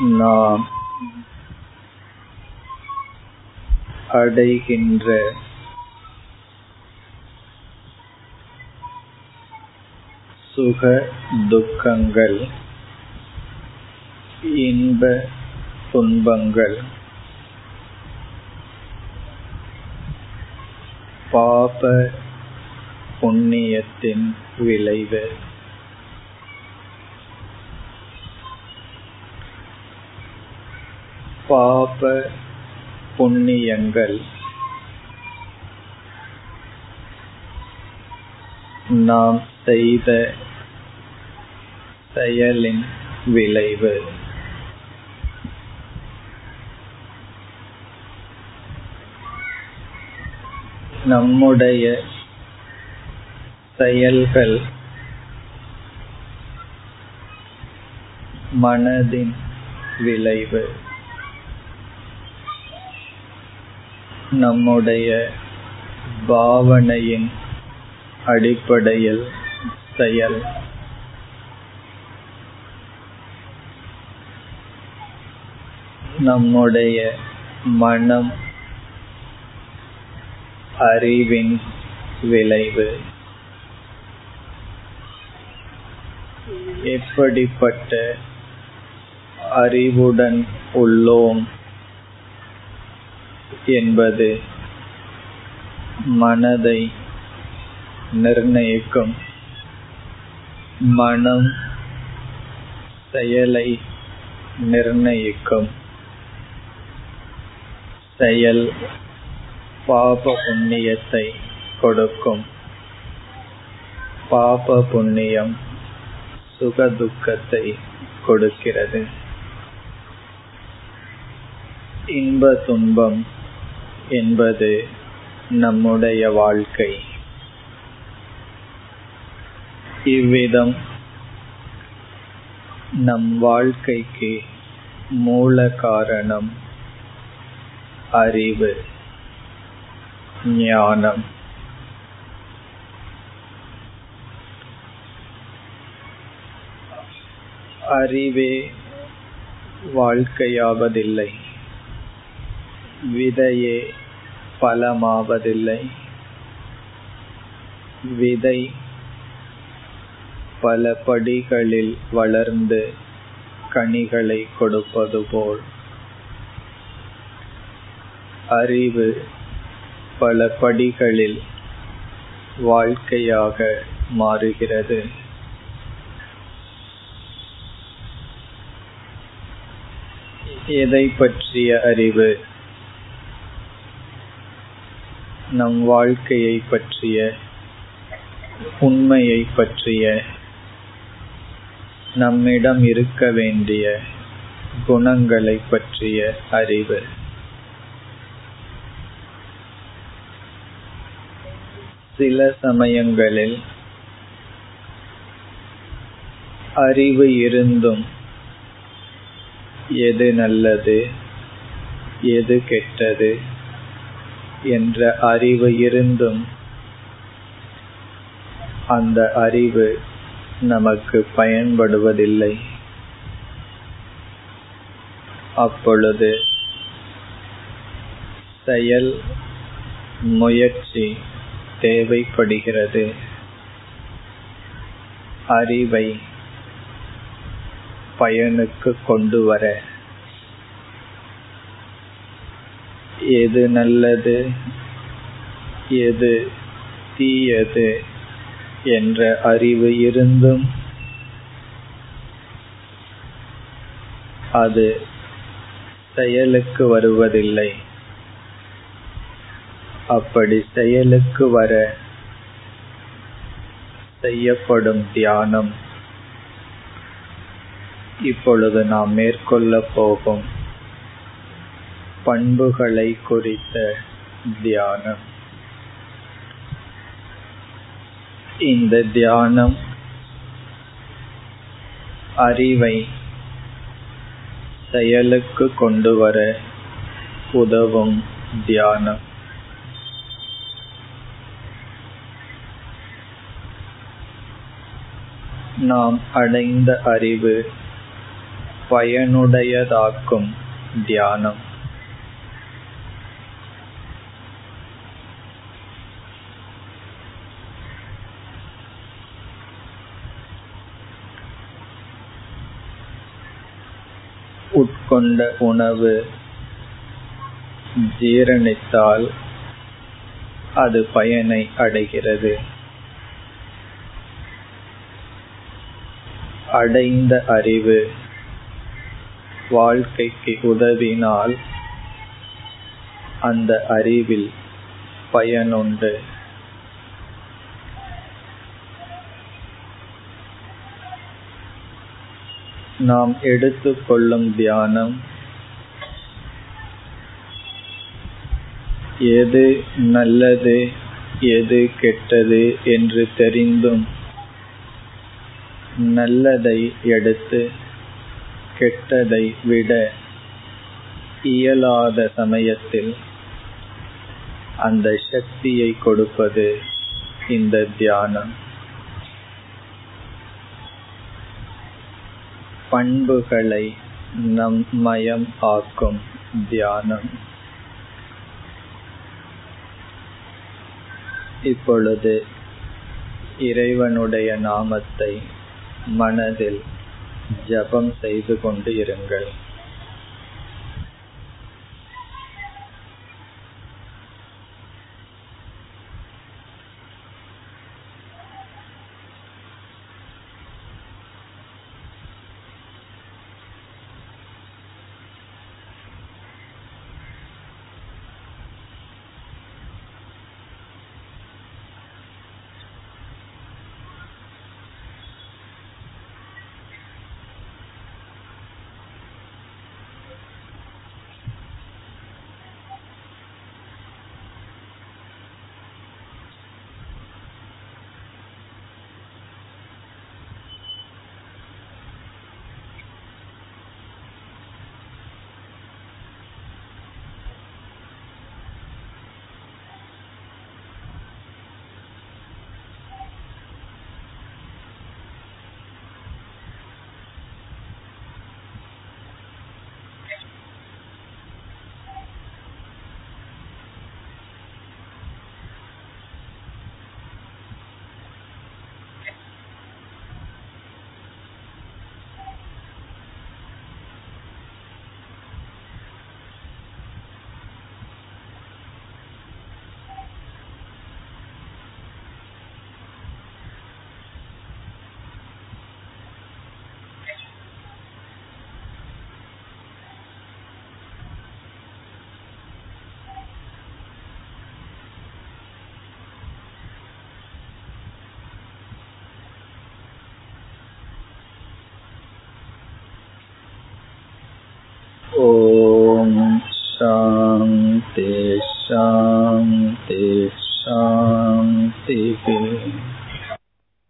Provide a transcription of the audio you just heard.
நாம் அடைகின்ற சுக துக்கங்கள் இன்ப துன்பங்கள் பாப புண்ணியத்தின் விளைவு. பாப புண்ணியங்கள். நாம் செய்த செயலின் விளைவு. நம்முடைய செயல்கள் மனதின் விளைவு. நம்முடைய பாவனையின் அடிப்படையில் செயல். நம்முடைய மனம் அறிவின் விளைவு. எப்படிப்பட்ட அறிவுடன் உள்ளோம்? என்பது மனதை நிர்ணயிக்கும் மனம் செயலை நிர்ணயிக்கும். செயல் பாப புண்ணியத்தை கொடுக்கும். பாப புண்ணியம் சுகதுக்கத்தை கொடுக்கிறது. இன்ப துன்பம் என்பது நம்முடைய வாழ்க்கை. இவ்விதம் நம் வாழ்க்கைக்கு மூல காரணம் அறிவு ஞானம். அறிவே வாழ்க்கையாவதில்லை. விதையே பலமாவதில்லை. விதை பல படிகளில் வளர்ந்து கனிகளை கொடுப்பது போல். அறிவு பல படிகளில் வாழ்க்கையாக மாறுகிறது. எதை பற்றிய அறிவு? நம் வாழ்க்கையை பற்றிய உண்மையை பற்றிய நம்மிடம் இருக்க வேண்டிய குணங்களை பற்றிய அறிவு. சில சமயங்களில் அறிவு இருந்தும் எது நல்லது எது கெட்டது என்ற அறிவு இருந்தும் அந்த அறிவு நமக்கு பயன்படுவதில்லை. அப்பொழுது செயல் முயற்சி தேவைப்படுகிறது. அறிவை பயனுக்கு கொண்டு வர எது நல்லது? எது தீயது? என்ற அறிவு இருந்தும் அது செயலுக்கு வருவதில்லை. அப்படி செயலுக்கு வர செய்யப்படும் தியானம் இப்பொழுது நாம் மேற்கொள்ளப் போகும். பண்புகளை குறித்த தியானம். இந்த தியானம் அறிவை செயலுக்கு கொண்டு வர உதவும் தியானம். நாம் அடைந்த அறிவு பயனுடையதாக்கும் தியானம். உட்கொண்ட உணவு ஜீரணித்தால் அது பயனை அடைகிறது. அடைந்த அறிவு வாழ்க்கைக்கு உதவினால் அந்த அறிவில் பயனுண்டு. நாம் எடுத்துக்கொள்ளும் தியானம் எது நல்லது எது கெட்டது என்று தெரிந்தும் நல்லதை எடுத்து கெட்டதை விட இயலாத சமயத்தில் அந்த சக்தியை கொடுப்பது இந்த தியானம். பண்புகளை நம் மயம் ஆக்கும் தியானம். இப்பொழுது இறைவனுடைய நாமத்தை மனதில் ஜபம் செய்து கொண்டு இருங்கள். ॐ शान्ति शान्ति शान्ति